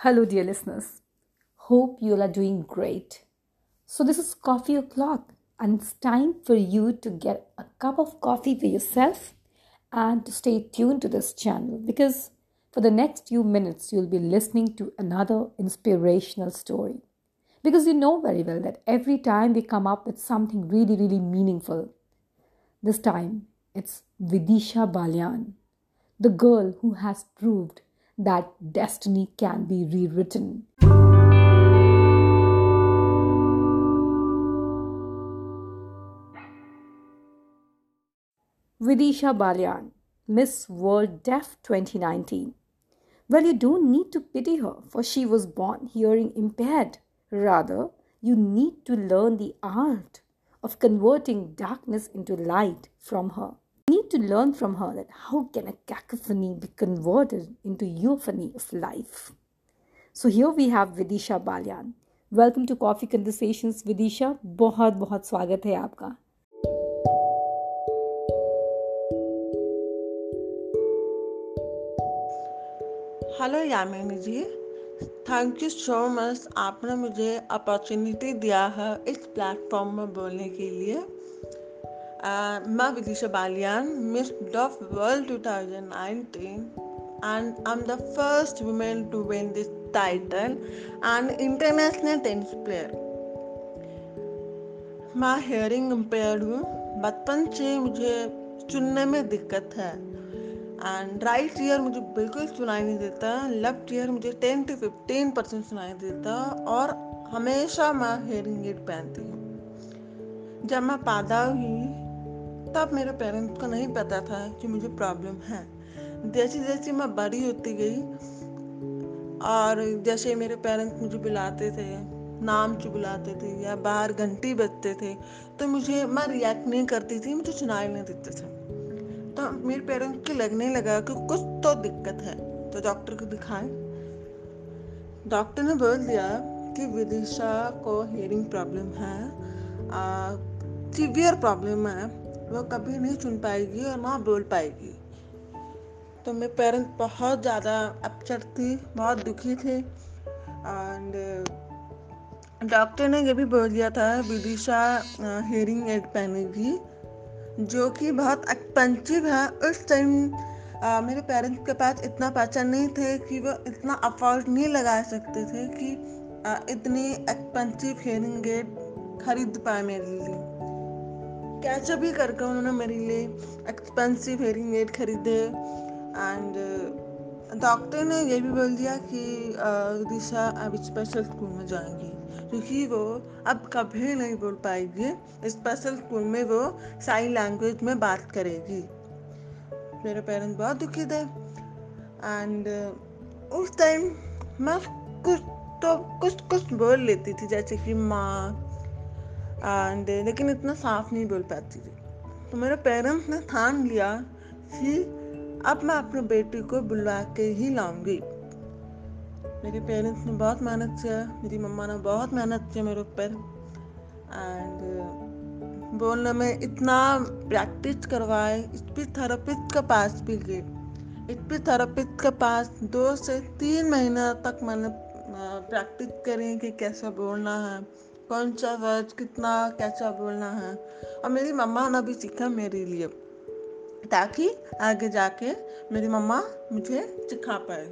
Hello, dear listeners. Hope you all are doing great. So, this is coffee o'clock, and it's time for you to get a cup of coffee for yourself and to stay tuned to this channel because for the next few minutes, you'll be listening to another inspirational story. Because you know very well that every time we come up with something really, really meaningful, this time it's Vidisha Balyan, the girl who has proved that destiny can be rewritten. Vidisha Balyan, Miss World Deaf 2019. Well, you don't need to pity her, for she was born hearing impaired. Rather, you need to learn the art of converting darkness into light from her. Need to learn from her that how can a cacophony be converted into euphony of life. So here we have Vidisha Balyan. Welcome to coffee conversations Vidisha बहुत बहुत स्वागत है आपका hello Yamini ji thank you so much आपने मुझे opportunity दिया है इस प्लेटफॉर्म में बोलने के लिए uh, मैं Vidisha Baliyan, miss deaf world 2019 and I'm the first woman to win this title and international tennis player. मैं हेयरिंग इम्पेयर्ड हूँ बचपन से मुझे सुनने में दिक्कत है, एंड राइट ईयर मुझे बिल्कुल सुनाई नहीं देता, लेफ़्ट ईयर मुझे टेन टू फिफ्टीन परसेंट सुनाई देता, और हमेशा मैं हेयरिंग एड पहनती हूँ जब मैं पैदा हुई तब मेरे पेरेंट्स को नहीं पता था कि मुझे प्रॉब्लम है। जैसे जैसे मैं बड़ी होती गई, और जैसे मेरे पेरेंट्स मुझे बुलाते थे, नाम से बुलाते थे, या बाहर घंटी बजते थे तो मुझे, मैं रिएक्ट नहीं करती थी, मुझे सुनाई नहीं देते थे। तो मेरे पेरेंट्स को लगने लगा कि कुछ तो दिक्कत है। तो डॉक्टर को दिखाए। डॉक्टर ने बोल दिया कि विदिशा को हेयरिंग प्रॉब्लम है सीवियर प्रॉब्लम है। वो कभी नहीं चुन पाएगी और ना बोल पाएगी। तो मेरे पेरेंट्स बहुत ज़्यादा अपसेट थी बहुत दुखी थे। एंड डॉक्टर ने ये भी बोल दिया था विदिशा हेयरिंग एड पहनेगी जो कि बहुत एक्सपेंसिव है। उस टाइम मेरे पेरेंट्स के पास इतना पैसा नहीं थे कि वो इतना अफोर्ड नहीं लगा सकते थे कि आ, इतनी एक्सपेंसिव हेयरिंग एड खरीद पाए मेरे लिए। कैसे भी करके उन्होंने मेरे लिए एक्सपेंसिव हेयरिंग एड खरीदे। एंड डॉक्टर ने ये भी बोल दिया कि दिशा अब स्पेशल स्कूल में जाएँगी। क्योंकि वो अब कभी नहीं बोल पाएगी। स्पेशल स्कूल में वो साइन लैंग्वेज में बात करेगी। मेरे पेरेंट्स बहुत दुखी थे। एंड उस टाइम मैं कुछ तो कुछ कुछ बोल लेती थी। जैसे कि माँ एंड लेकिन इतना साफ़ नहीं बोल पाती थी। तो मेरे पेरेंट्स ने ठान लिया कि अब मैं अपने बेटी को बुलवा के ही लाऊँगी। मेरे पेरेंट्स ने बहुत मेहनत किया, मेरी मम्मा ने बहुत मेहनत किया मेरे ऊपर। एंड बोलने में इतना प्रैक्टिस करवाए स्पीच थेरेपिस्ट के पास भी गए। स्पीच थेरेपिस्ट के पास दो से तीन महीना तक मैंने प्रैक्टिस करी कि कैसे बोलना है। कौन सा वर्ड कितना कैसा बोलना है। और मेरी मम्मा ने भी सीखा मेरे लिए, ताकि आगे जाके मेरी मम्मा मुझे सिखा पाए।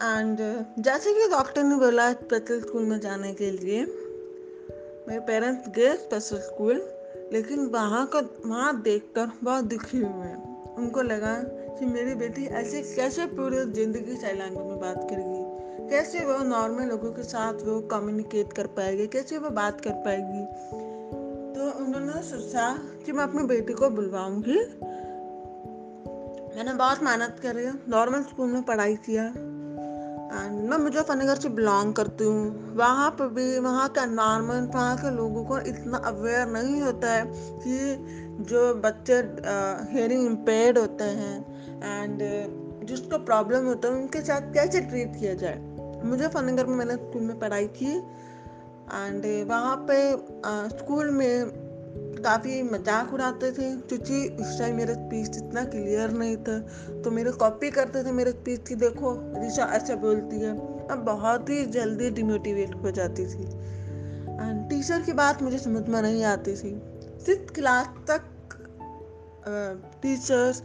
एंड जैसे कि डॉक्टर ने बोला स्पेशल स्कूल में जाने के लिए, मेरे पेरेंट्स गए स्पेशल स्कूल लेकिन वहाँ का, वहाँ देखकर बहुत दुखी हुए। उनको लगा कि मेरी बेटी ऐसे कैसे पूरे ज़िंदगी लैंग्वेज में बात करेगी। कैसे वो नॉर्मल लोगों के साथ वो कम्युनिकेट कर पाएगी? कैसे वो बात कर पाएगी? तो उन्होंने सोचा कि मैं अपनी बेटी को बुलवाऊँगी। मैंने बहुत मेहनत करी नॉर्मल स्कूल में पढ़ाई किया। एंड मैं मुजफ्फरनगर से बिलोंग करती हूँ। वहाँ पर भी, वहाँ का एनवायरनमेंट वहाँ के लोगों को इतना अवेयर नहीं होता है कि जो बच्चे हेयरिंग इम्पेयर्ड होते हैं। एंड जिसको प्रॉब्लम होता है, उनके साथ कैसे ट्रीट किया जाए? मुजफ्फरनगर में मैंने स्कूल में पढ़ाई की एंड वहाँ पे स्कूल में काफ़ी मज़ाक उड़ाते थे, क्योंकि उस टाइम मेरा स्पीच इतना क्लियर नहीं था। तो मेरे कॉपी करते थे मेरे स्पीच की, देखो ऋषा ऐसे बोलती है। अब बहुत ही जल्दी डिमोटिवेट हो जाती थी। एंड टीचर की बात मुझे समझ में नहीं आती थी। सिक्स क्लास तक टीचर्स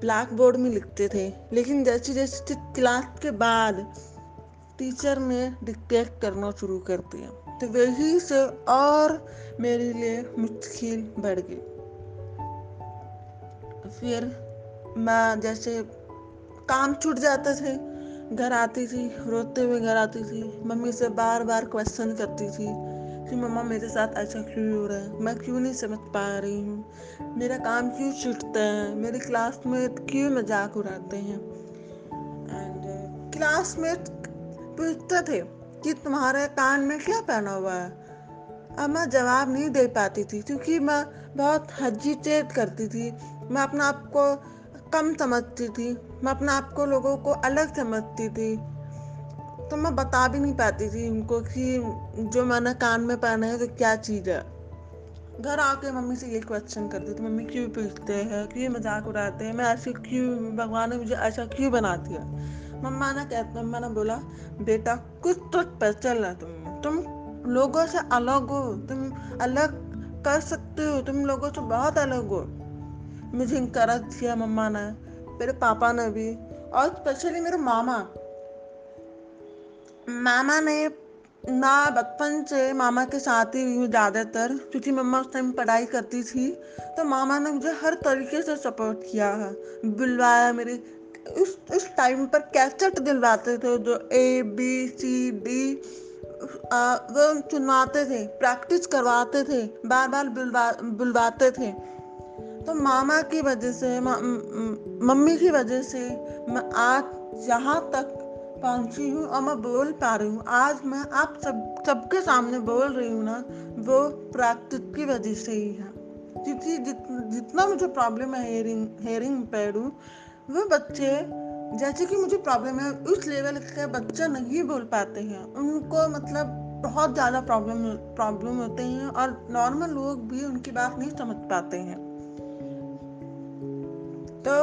ब्लैक बोर्ड में लिखते थे। लेकिन जैसे जैसे क्लास के बाद टीचर ने डिक्टेट करना शुरू कर दिया। तो वही से और मेरे लिए मुश्किल बढ़ गई। फिर मैं जैसे काम छूट जाते थे, घर आती थी, रोते हुए घर आती थी, मम्मी से बार बार क्वेश्चन करती थी कि मम्मा मेरे साथ ऐसा क्यों हो रहा है? मैं क्यों नहीं समझ पा रही हूँ? मेरा काम क्यों छूटता है? मेरे क्लासमेट क्यों मज़ाक उड़ाते हैं? एंड क्लासमेट पूछते थे कि तुम्हारे कान में क्या पहना हुआ है। अब मैं जवाब नहीं दे पाती थी, क्योंकि मैं बहुत हजिटेट करती थी। मैं अपने आप को कम समझती थी, मैं अपने आप को लोगों को अलग समझती थी। तो मैं बता भी नहीं पाती थी उनको कि जो मैंने कान में पहना है तो क्या चीज़ है। घर आके मम्मी से ये क्वेश्चन करती थी, मम्मी क्यों पूछते हैं, क्यों मज़ाक उड़ाते हैं? मैं ऐसे क्यों, भगवान ने मुझे ऐसा क्यों बना दिया? मम्मा ने कहते मम्मा ने बोला, बेटा, कुछ तो पहचान ला तुम। तुम लोगों से अलग हो। तुम अलग कर सकते हो। तुम लोगों से बहुत अलग हो। मुझे इंकरेज किया मम्मा ने, मेरे पापा ने भी, और स्पेशली मेरे मामा। मामा ने मैं बचपन से मामा के साथ ही हूँ ज़्यादातर, क्योंकि मम्मा उस टाइम पढ़ाई करती थी तो मामा ने मुझे हर तरीके से सपोर्ट किया है। बुलवाया मेरे उस उस टाइम पर कैसेट दिलवाते थे जो ए बी सी डी वो चुनवाते थे प्रैक्टिस करवाते थे बार बार बुलवा बुलवाते थे। तो मामा की वजह से मम्मी की वजह से मैं आज यहाँ तक पहुँची हूँ और मैं बोल पा रही हूँ। आज मैं आप सब सबके सामने बोल रही हूँ ना वो प्रैक्टिस की वजह से ही है। जितनी जित, जितना मुझे प्रॉब्लम है हेयरिंग हेयरिंग इम्पेयर हूँ वो बच्चे, जैसे कि मुझे प्रॉब्लम है, उस लेवल के बच्चे नहीं बोल पाते हैं। उनको मतलब बहुत ज़्यादा प्रॉब्लम प्रॉब्लम होते हैं और नॉर्मल लोग भी उनकी बात नहीं समझ पाते हैं। तो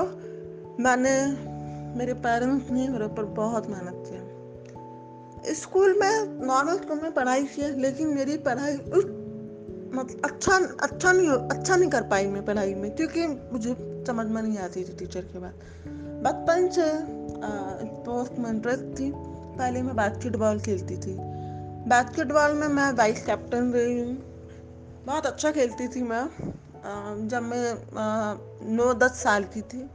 मैंने, मेरे पेरेंट्स ने मेरे ऊपर बहुत मेहनत किया स्कूल में नॉर्मल स्कूल में पढ़ाई की लेकिन मेरी पढ़ाई उस मतलब अच्छा अच्छा नहीं अच्छा नहीं कर पाई मैं पढ़ाई में, क्योंकि मुझे समझ में नहीं आती थी टीचर के बाद बचपन से स्पोर्ट्स में इंटरेस्ट थी। पहले मैं बास्केटबॉल खेलती थी। बास्केटबॉल में मैं वाइस कैप्टन रही हूँ। बहुत अच्छा खेलती थी मैं। जब मैं नौ दस साल की थी।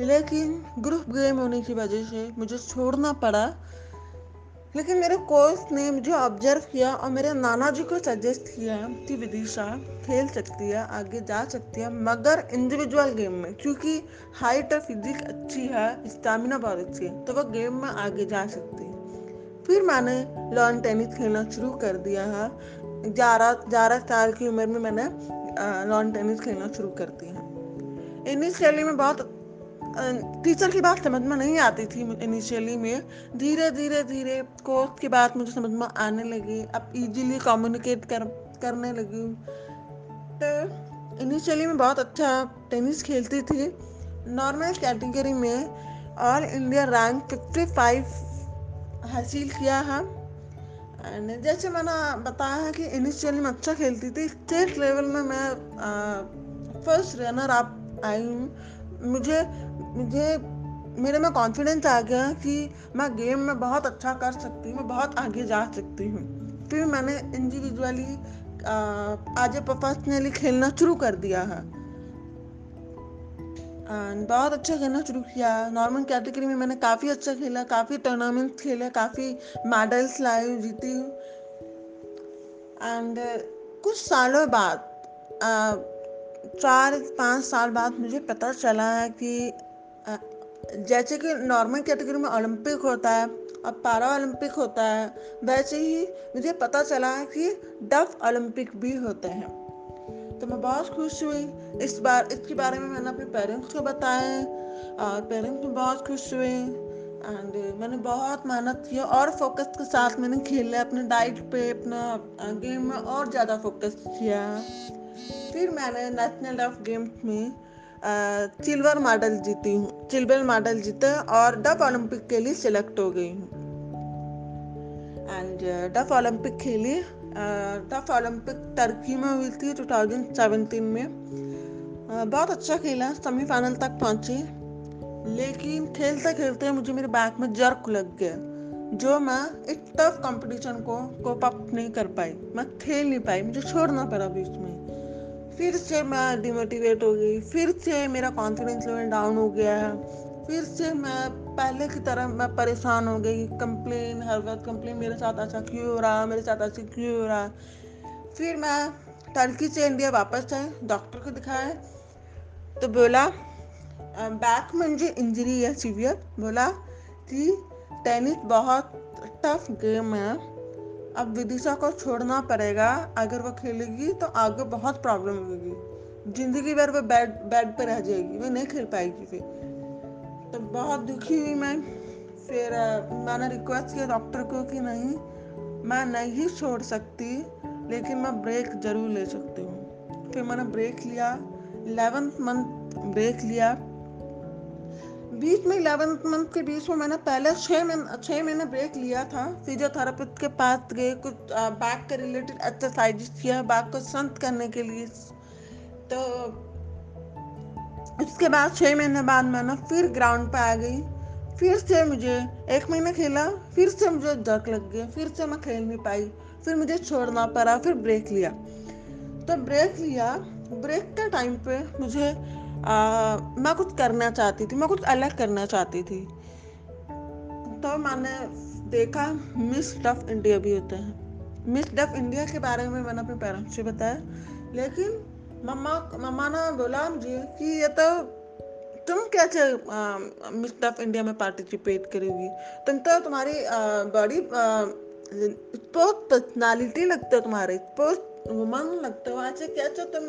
लेकिन ग्रुप गेम होने की वजह से मुझे छोड़ना पड़ा। लेकिन मेरे कोच ने मुझे ऑब्ज़र्व किया और मेरे नाना जी को सजेस्ट किया कि विदिशा खेल सकती है, आगे जा सकती है, मगर इंडिविजुअल गेम में, क्योंकि हाइट और फिजिक अच्छी है स्टेमिना बहुत अच्छी है तो वह गेम में आगे जा सकती है। फिर मैंने लॉन टेनिस खेलना शुरू कर दिया है। ग्यारह ग्यारह साल की उम्र में मैंने लॉन टेनिस खेलना शुरू कर दिया इनिशियली में बहुत टीचर की बात समझ में नहीं आती थी इनिशियली में। धीरे धीरे धीरे कोर्स की बात मुझे समझ में आने लगी। अब इजीली कम्युनिकेट कर, करने लगी। तो इनिशियली में बहुत अच्छा टेनिस खेलती थी। नॉर्मल कैटेगरी में all India rank fifty five हासिल किया है। एंड जैसे मैंने बताया कि इनिशियली में अच्छा खेलती थी। स्टेट लेवल में मैं फ़र्स्ट रनर आप आई हूँ। मुझे मुझे, मेरे में कॉन्फिडेंस आ गया कि मैं गेम में बहुत अच्छा कर सकती हूँ मैं बहुत आगे जा सकती हूँ। फिर मैंने इंडिविजुअली आज प्रोफेशनली खेलना शुरू कर दिया है। बहुत अच्छा खेलना शुरू किया नॉर्मल कैटेगरी में मैंने काफ़ी अच्छा खेला, काफ़ी टूर्नामेंट खेले, काफ़ी मेडल्स लाए, जीती हूँ। एंड कुछ सालों बाद चार, पाँच साल बाद मुझे पता चला है कि जैसे कि नॉर्मल कैटेगरी में ओलंपिक होता है और पारा ओलंपिक होता है, वैसे ही मुझे पता चला है कि डफ ओलंपिक भी होते हैं। तो मैं बहुत खुश हुई। इस बार, इसके बारे में मैंने अपने पेरेंट्स को बताया और पेरेंट्स भी बहुत खुश हुए एंड मैंने बहुत मेहनत की और फोकस के साथ मैंने खेला अपने डाइट पे, अपना गेम में और ज़्यादा फोकस किया। फिर मैंने नेशनल ऑफ़ गेम्स में सिल्वर मेडल जीती हूँ। सिल्वर मेडल जीता और डफ ओलंपिक के लिए सिलेक्ट हो गई हूँ। एंड डफ ओलंपिक खेली टफ ओलंपिक टर्की में हुई थी 2017 में। बहुत अच्छा खेला सेमीफाइनल तक पहुँची। लेकिन खेलते खेलते मुझे मेरे बैक में जर्क लग गया, जो मैं इस टफ कंपटीशन को कोप अप नहीं कर पाई। मैं खेल नहीं पाई, मुझे छोड़ना पड़ा बीच में। फिर से मैं डिमोटिवेट हो गई। फिर से मेरा कॉन्फिडेंस लेवल डाउन हो गया है। फिर से मैं पहले की तरह मैं परेशान हो गई। कंप्लेन हर वक्त कंप्लेन मेरे साथ ऐसा क्यों हो रहा? मेरे साथ ऐसा क्यों हो रहा? फिर मैं टर्की से इंडिया वापस आए डॉक्टर को दिखाया। तो बोला बैक में मुझे इंजरी है सीवियर बोला कि टेनिस बहुत टफ गेम है। अब विदिशा को छोड़ना पड़ेगा। अगर वो खेलेगी तो आगे बहुत प्रॉब्लम होगी। ज़िंदगी भर वो बेड बेड पर रह जाएगी। वो नहीं खेल पाएगी फिर। तो बहुत दुखी हुई मैं। फिर मैंने रिक्वेस्ट किया डॉक्टर को कि नहीं, मैं नहीं छोड़ सकती, लेकिन मैं ब्रेक ज़रूर ले सकती हूँ। फिर मैंने ब्रेक लिया। इलेवेंथ मंथ ब्रेक लिया। बीच में इलेवेंथ मंथ के बीच में मैंने पहले छः महीने छः महीने ब्रेक लिया था। फिजियोथेरापिस्ट के पास गए, कुछ बैक के रिलेटेड एक्सरसाइज किया बैक को संत करने के लिए। तो उसके बाद छः महीने बाद मैं ना फिर ग्राउंड पे आ गई। फिर से मुझे एक महीना खेला, फिर से मुझे डर लग गया, फिर से मैं खेल नहीं पाई, फिर मुझे छोड़ना पड़ा, फिर ब्रेक लिया। तो ब्रेक लिया। ब्रेक के टाइम पे मुझे आ, मैं कुछ करना चाहती थी मैं कुछ अलग करना चाहती थी। तो मैंने देखा मिस डफ इंडिया भी होता है। मिस डफ इंडिया के बारे में मैंने अपने पेरेंट्स से बताया लेकिन मम्मा मम्मा ने बोला मुझे कि ये तो तुम कैसे मिस ऑफ़ इंडिया में पार्टिसिपेट करोगी? तुम तो तुम्हारी बॉडी बहुत पर्सनालिटी लगती है तुम्हारे बहुत वुमन लगते हो ऐसे कैसे तुम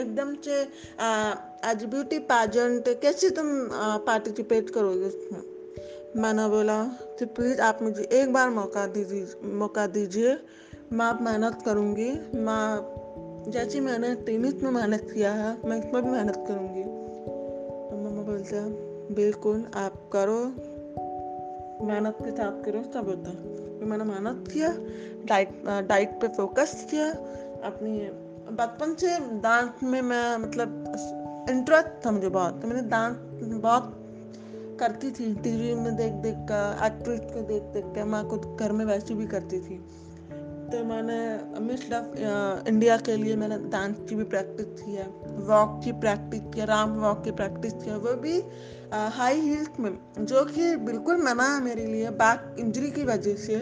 एकदम से आज ब्यूटी पाजेंट कैसे तुम पार्टिसिपेट करोगे उसमें मैंने बोला तो प्लीज़ आप मुझे एक बार मौका दीजिए मौका दीजिए। मैं आप मेहनत करूँगी। मैं, जैसे मैंने टेनिस में मेहनत किया है, मैं इसमें भी मेहनत करूँगी। तो मम्मा बोलते हैं, बिल्कुल आप करो। मेहनत के साथ करो, सब होता है। फिर मैंने मेहनत किया डाइट डाइट पे फोकस किया। अपनी बचपन से डांस में मैं मतलब इंटरेस्ट था मुझे बहुत। तो मैंने डांस बहुत करती थी टीवी में देख देख कर एक्ट्रेस को देख देख कर मैं खुद घर में वैसे भी करती थी। तो मैंने मिस ऑफ़ इंडिया के लिए मैंने डांस की भी प्रैक्टिस की है वॉक की प्रैक्टिस किया राम वॉक की प्रैक्टिस किया वो भी आ, हाई हील्स में जो कि बिल्कुल मना है मेरे लिए बैक इंजरी की वजह से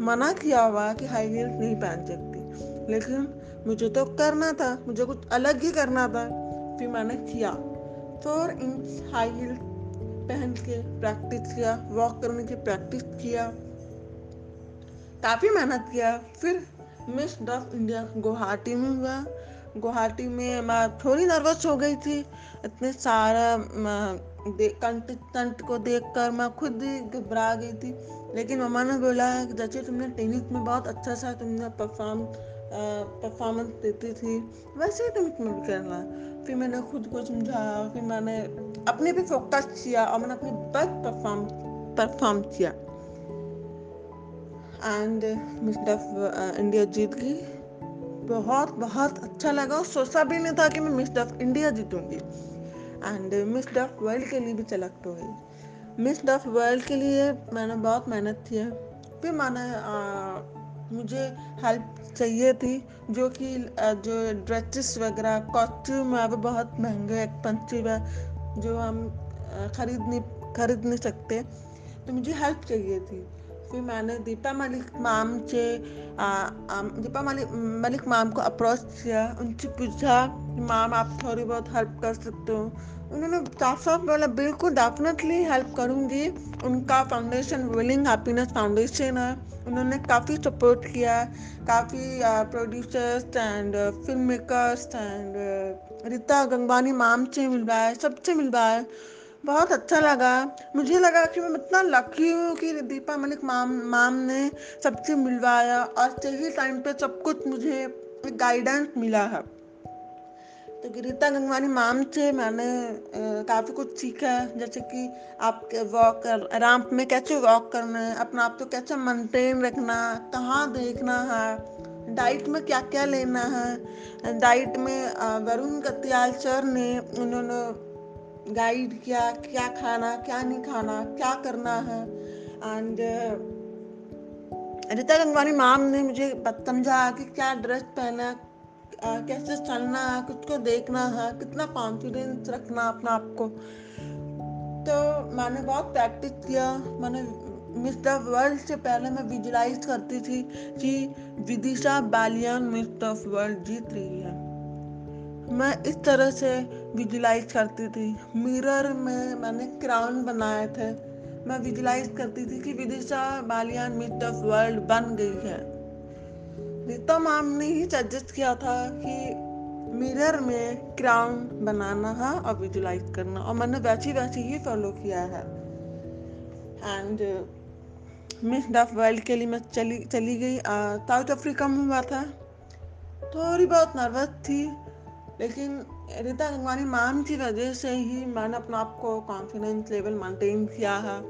मना किया हुआ कि हाई हील्स नहीं पहन सकती। लेकिन मुझे तो करना था, मुझे कुछ अलग ही करना था। फिर मैंने किया। फोर इंच, हाई हील्स पहन के प्रैक्टिस किया, वॉक करने की प्रैक्टिस किया। काफ़ी मेहनत किया। फिर मिस डफ इंडिया गुवाहाटी में हुआ। गुवाहाटी में मैं थोड़ी नर्वस हो गई थी। इतने सारा कंटेस्टेंट को देखकर मैं खुद ही घबरा गई थी। लेकिन मम्मा ने बोला जैसे तुमने टेनिस में बहुत अच्छा सा, तुमने परफॉर्म परफॉर्मेंस देती थी, वैसे ही इसमें करना। फिर मैंने खुद को समझाया, फिर मैंने अपने पे फोकस किया और मैंने अपनी बेस्ट परफॉर्म परफॉर्म किया। एंड मिस्टर इंडिया जीत गई। बहुत बहुत अच्छा लगा। और सोचा भी नहीं था कि मैं मिस इंडिया जीतूँगी। एंड मिस डफ वर्ल्ड के लिए भी सेलेक्ट हो गई मिस डफ वर्ल्ड के लिए मैंने बहुत मेहनत की है। फिर मैंने मुझे हेल्प चाहिए थी, जो कि जो ड्रेसेस वगैरह कॉस्ट्यूम है, वो बहुत महँगे एक्सपेंसिव है, जो हम खरीद नहीं खरीद नहीं सकते। तो मुझे हेल्प चाहिए थी। फिर मैंने दीपा मलिक मैम से दीपा मलिक मलिक मैम को अप्रोच किया। उनसे पूछा मैम, आप थोड़ी बहुत हेल्प कर सकते हो? उन्होंने साफ़ साफ़ बोला बिल्कुल डेफिनेटली हेल्प करूँगी। उनका फाउंडेशन विलिंग हैप्पीनेस फाउंडेशन है। उन्होंने काफ़ी सपोर्ट किया काफ़ी producers and film makers and Rita Gangwani ma'am से मिलवाया सबसे मिलवाया बहुत अच्छा लगा। मुझे लगा कि मैं इतना लकी हूँ कि दीपा मलिक माम माम ने सबसे मिलवाया और सही टाइम पे सब कुछ मुझे गाइडेंस मिला है। तो रीता गंगवानी मैम से मैंने काफ़ी कुछ सीखा है। जैसे कि आप वॉक कर आराम में कैसे वॉक करना है, अपना आप को कैसे मेंटेन रखना कहाँ देखना है डाइट में क्या क्या लेना है। डाइट में वरुण कत्याल सर ने उन्होंने गाइड किया, क्या खाना, क्या नहीं खाना, क्या करना है। एंड रीता गंगवानी मैम ने मुझे समझा कि क्या ड्रेस पहना कैसे चलना है कुछ को देखना, है, कितना कॉन्फिडेंस रखना अपना आप को। तो मैंने बहुत प्रैक्टिस किया, मैंने मिस द वर्ल्ड से पहले मैं विजुलाइज करती थी कि Vidisha Baliyan miss the world जीत रही है। मैं इस तरह से विजुलाइज करती थी। मिरर में मैंने क्राउन बनाए थे। मैं विजुलाइज करती थी कि Vidisha Baliyan miss the world बन गई है। रीता मैम ने ही सजेस्ट किया था कि मिरर में क्राउन बनाना है और विजुलाइज करना। और मैंने वैसे वैसे ही फॉलो किया है। एंड मिस डफ वर्ल्ड के लिए मैं चली चली गई। साउथ अफ्रीका में हुआ था। थोड़ी बहुत नर्वस थी, लेकिन रीता गंगवानी मैम की वजह से ही मैंने अपने आप को कॉन्फिडेंस लेवल मेंटेन किया है।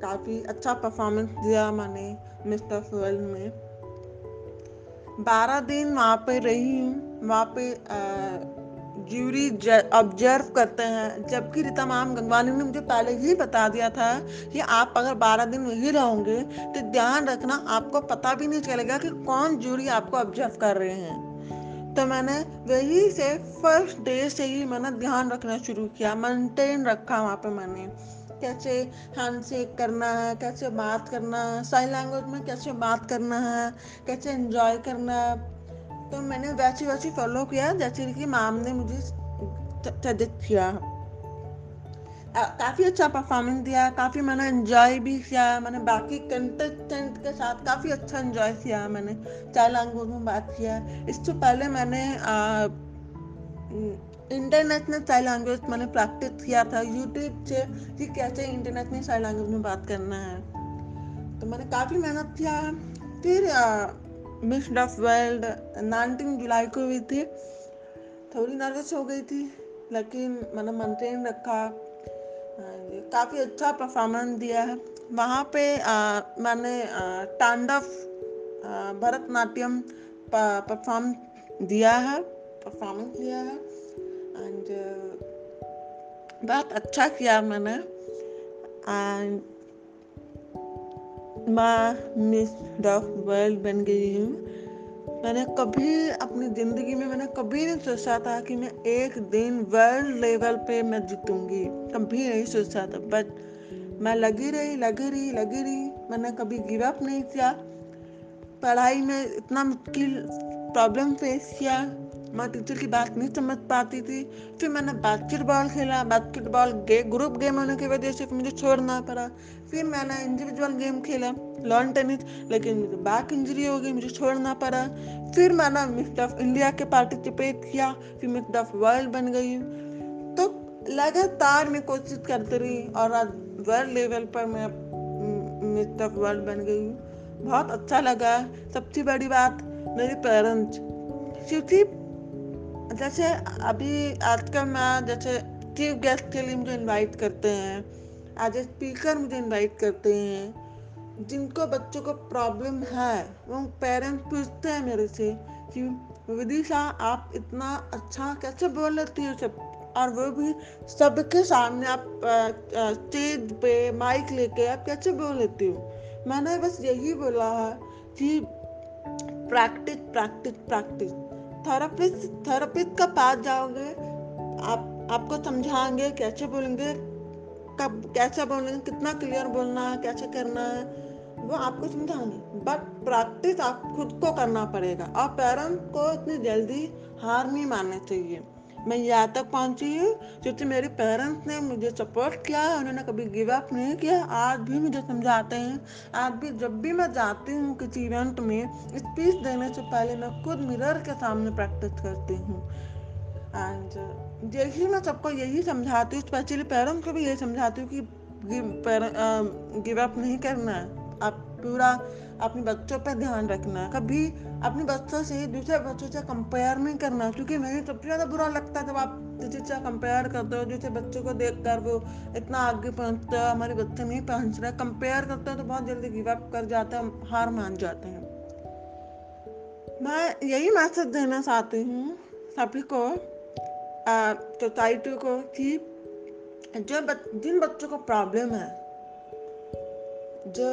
काफ़ी अच्छा परफॉर्मेंस दिया मैंने मिस डफ वर्ल्ड में। बारह दिन वहाँ पे रही हूँ। वहाँ पे ज्यूरी ऑब्ज़र्व करते हैं। जबकि रीता माम गंगवानी ने मुझे पहले ही बता दिया था कि आप अगर बारह दिन वहीं रहोगे तो ध्यान रखना, आपको पता भी नहीं चलेगा कि कौन ज्यूरी आपको ऑब्ज़र्व कर रहे हैं। तो मैंने वही से फ़र्स्ट डे से ही मैंने ध्यान रखना शुरू किया मेंटेन रखा वहाँ पे मैंने। कैसे हैंड शेक करना है कैसे बात करना है साइन लैंग्वेज में कैसे बात करना है कैसे एंजॉय करना है। तो मैंने वैसे वैसे फॉलो किया जैसे कि मैम ने मुझे सजेस्ट किया। काफ़ी अच्छा परफॉर्मेंस दिया काफ़ी मैंने एंजॉय भी किया मैंने बाकी कंटेस्टेंट के साथ काफ़ी अच्छा एंजॉय किया मैंने चार लैंग्वेज में बात किया। इससे पहले मैंने आ, इंटरनेशनल साइन लैंग्वेज मैंने प्रैक्टिस किया था। यूट्यूब से कि कैसे इंटरनेशनल साइन लैंग्वेज में बात करना है। तो मैंने काफ़ी मेहनत किया। फिर मिस डफ वर्ल्ड नाइनटीन जुलाई को हुई थी। थोड़ी नर्वस हो गई थी लेकिन मैंने मेंटेन रखा। काफ़ी अच्छा परफॉर्मेंस दिया है। वहाँ पे आ, मैंने तांडव भरतनाट्यम परफॉर्म दिया है। परफॉर्मेंस दिया है। एंड बहुत अच्छा किया मैंने एंड मैं मिस द वर्ल्ड बन गई हूँ। मैंने कभी अपनी ज़िंदगी में, मैंने कभी नहीं सोचा था कि मैं एक दिन वर्ल्ड लेवल पे मैं जीतूँगी। कभी नहीं सोचा था बट मैं लगी रही लगी रही लगी रही। मैंने कभी गिव अप नहीं किया। पढ़ाई में इतना मुश्किल प्रॉब्लम फेस किया। मैं टीचर की बात नहीं समझ पाती थी। फिर मैंने बास्केटबॉल खेला। बास्केटबॉल गे, ग्रुप गेम होने की वजह से मुझे छोड़ना पड़ा। फिर मैंने इंडिविजुअल गेम खेला। लॉन टेनिस लेकिन मुझे बैक इंजरी हो गई मुझे छोड़ना पड़ा। फिर मैंने मिस ऑफ़ इंडिया के पार्टिसिपेट किया। फिर मिस ऑफ़ वर्ल्ड बन गई। तो लगातार मैं कोशिश करती रही और आज वर्ल्ड लेवल पर मैं मिस ऑफ़ वर्ल्ड बन गई बहुत अच्छा लगा। सबसे बड़ी बात मेरे पेरेंट्स क्योंकि जैसे अभी आजकल मैं जैसे चीफ गेस्ट के लिए मुझे इनवाइट करते हैं एज ए स्पीकर मुझे इनवाइट करते हैं। जिनको बच्चों को प्रॉब्लम है, वो पेरेंट्स पूछते हैं मेरे से कि विदिशा आप इतना अच्छा कैसे बोल लेती हो सब? और वो भी सबके सामने आप स्टेज पे माइक लेके आप कैसे बोल लेती हो? मैंने बस यही बोला है कि practice practice practice therapist therapist का पास जाओगे, आप, आपको समझाएँगे कैसे बोलेंगे, कब, कैसे बोलेंगे, कितना क्लियर बोलना है, कैसे करना है, वो आपको समझाएँगे। बट प्रैक्टिस आप खुद को करना पड़ेगा। और पेरेंट्स को इतनी जल्दी हार नहीं माननी चाहिए। मैं यहाँ तक पहुँची हूँ क्योंकि मेरे पेरेंट्स ने मुझे सपोर्ट किया है, उन्होंने कभी गिव अप नहीं किया। आज भी मुझे समझाते हैं। आज भी जब भी मैं जाती हूँ किसी इवेंट में स्पीच देने से पहले मैं खुद मिरर के सामने प्रैक्टिस करती हूँ। एंड यही मैं सबको यही समझाती हूँ। स्पेशली पेरेंट्स को भी यही समझाती हूँ कि गिव अप नहीं करना है। आप पूरा अपने बच्चों पर ध्यान रखना, कभी अपने बच्चों से, दूसरे बच्चों से कंपेयर नहीं करना, क्योंकि मुझे सबसे ज़्यादा बुरा लगता है जब आप किसी से कंपेयर करते हो, दूसरे बच्चों को देख कर वो इतना आगे पहुँचते हो, हमारे बच्चे नहीं पहुँच रहे कंपेयर करते हो तो बहुत जल्दी गिव अप कर जाते हैं, हार मान जाते हैं। मैं यही मैसेज देना चाहती हूँ सभी को सोसाइटी को कि जो जिन बच्चों को प्रॉब्लम है, जो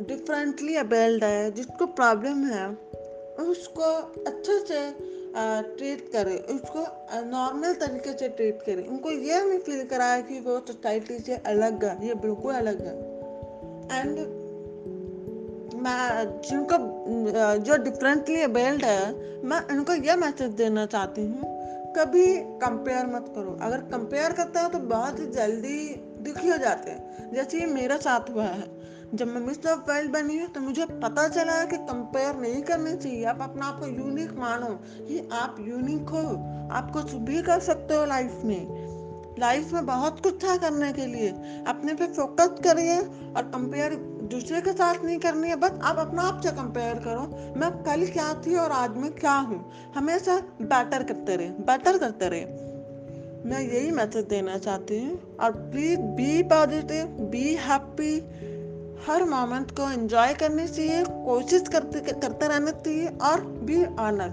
डिफरेंटली अबेल्ड है, जिसको प्रॉब्लम है, उसको अच्छे से ट्रीट करें, उसको नॉर्मल तरीके से ट्रीट करें। उनको ये नहीं फील कराया कि वो सोसाइटी से अलग है, ये बिल्कुल अलग है। एंड मैं, जिनको जो डिफरेंटली अबेल्ड है, मैं उनको यह मैसेज देना चाहती हूँ, कभी कंपेयर मत करो। अगर कंपेयर करता है तो बहुत ही जल्दी दुखी हो जाते हैं। जैसे ये मेरा साथ हुआ है जब मैं मिस ऑफ़ वर्ल्ड बनी तो मुझे पता चला कि कंपेयर नहीं करनी चाहिए। आप अपना आप को यूनिक मानो। कि आप यूनिक हो। आप कुछ भी कर सकते हो लाइफ में। लाइफ में बहुत कुछ था करने के लिए। अपने पे फोकस करिए और कंपेयर दूसरे के साथ नहीं करनी है। बस आप अपना आप से कंपेयर करो। मैं कल क्या थी और आज में क्या हूँ? हमेशा बेटर करते रहे। बेटर करते रहे। मैं यही मैसेज देना चाहती हूँ। और please be positive be happy her moment को एंजॉय करनी चाहिए कोशिश करते करते रहना चाहिए और बी ऑनर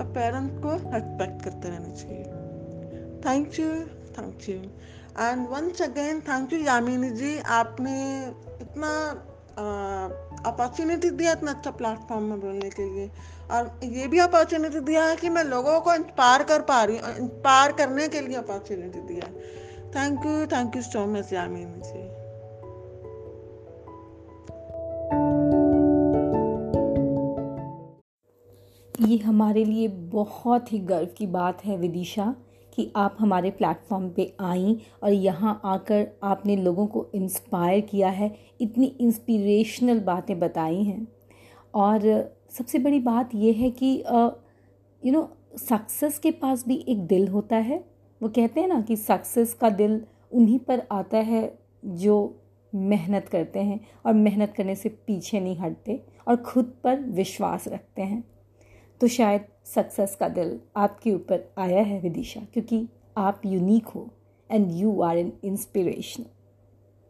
अब पेरेंट्स को रेस्पेक्ट करते रहना चाहिए। Thank you thank you and once again thank you Yamini ji आपने इतना अपॉर्चुनिटी दिया इतना अच्छा प्लेटफॉर्म में बोलने के लिए। और ये भी अपॉर्चुनिटी दिया है कि मैं लोगों को इंस्पायर कर पा रही हूँ इंस्पायर करने के लिए अपॉर्चुनिटी दिया है। Thank you thank you so much Yamini ji ये हमारे लिए बहुत ही गर्व की बात है विदिशा, कि आप हमारे प्लेटफॉर्म पे आई और यहाँ आकर आपने लोगों को इंस्पायर किया है, इतनी इंस्पिरेशनल बातें बताई हैं। और सबसे बड़ी बात यह है कि यू नो सक्सेस के पास भी एक दिल होता है। वो कहते हैं ना कि सक्सेस का दिल उन्हीं पर आता है जो मेहनत करते हैं और मेहनत करने से पीछे नहीं हटते और ख़ुद पर विश्वास रखते हैं। तो शायद सक्सेस का दिल आपके ऊपर आया है विदिशा, क्योंकि आप यूनिक हो and you are an inspiration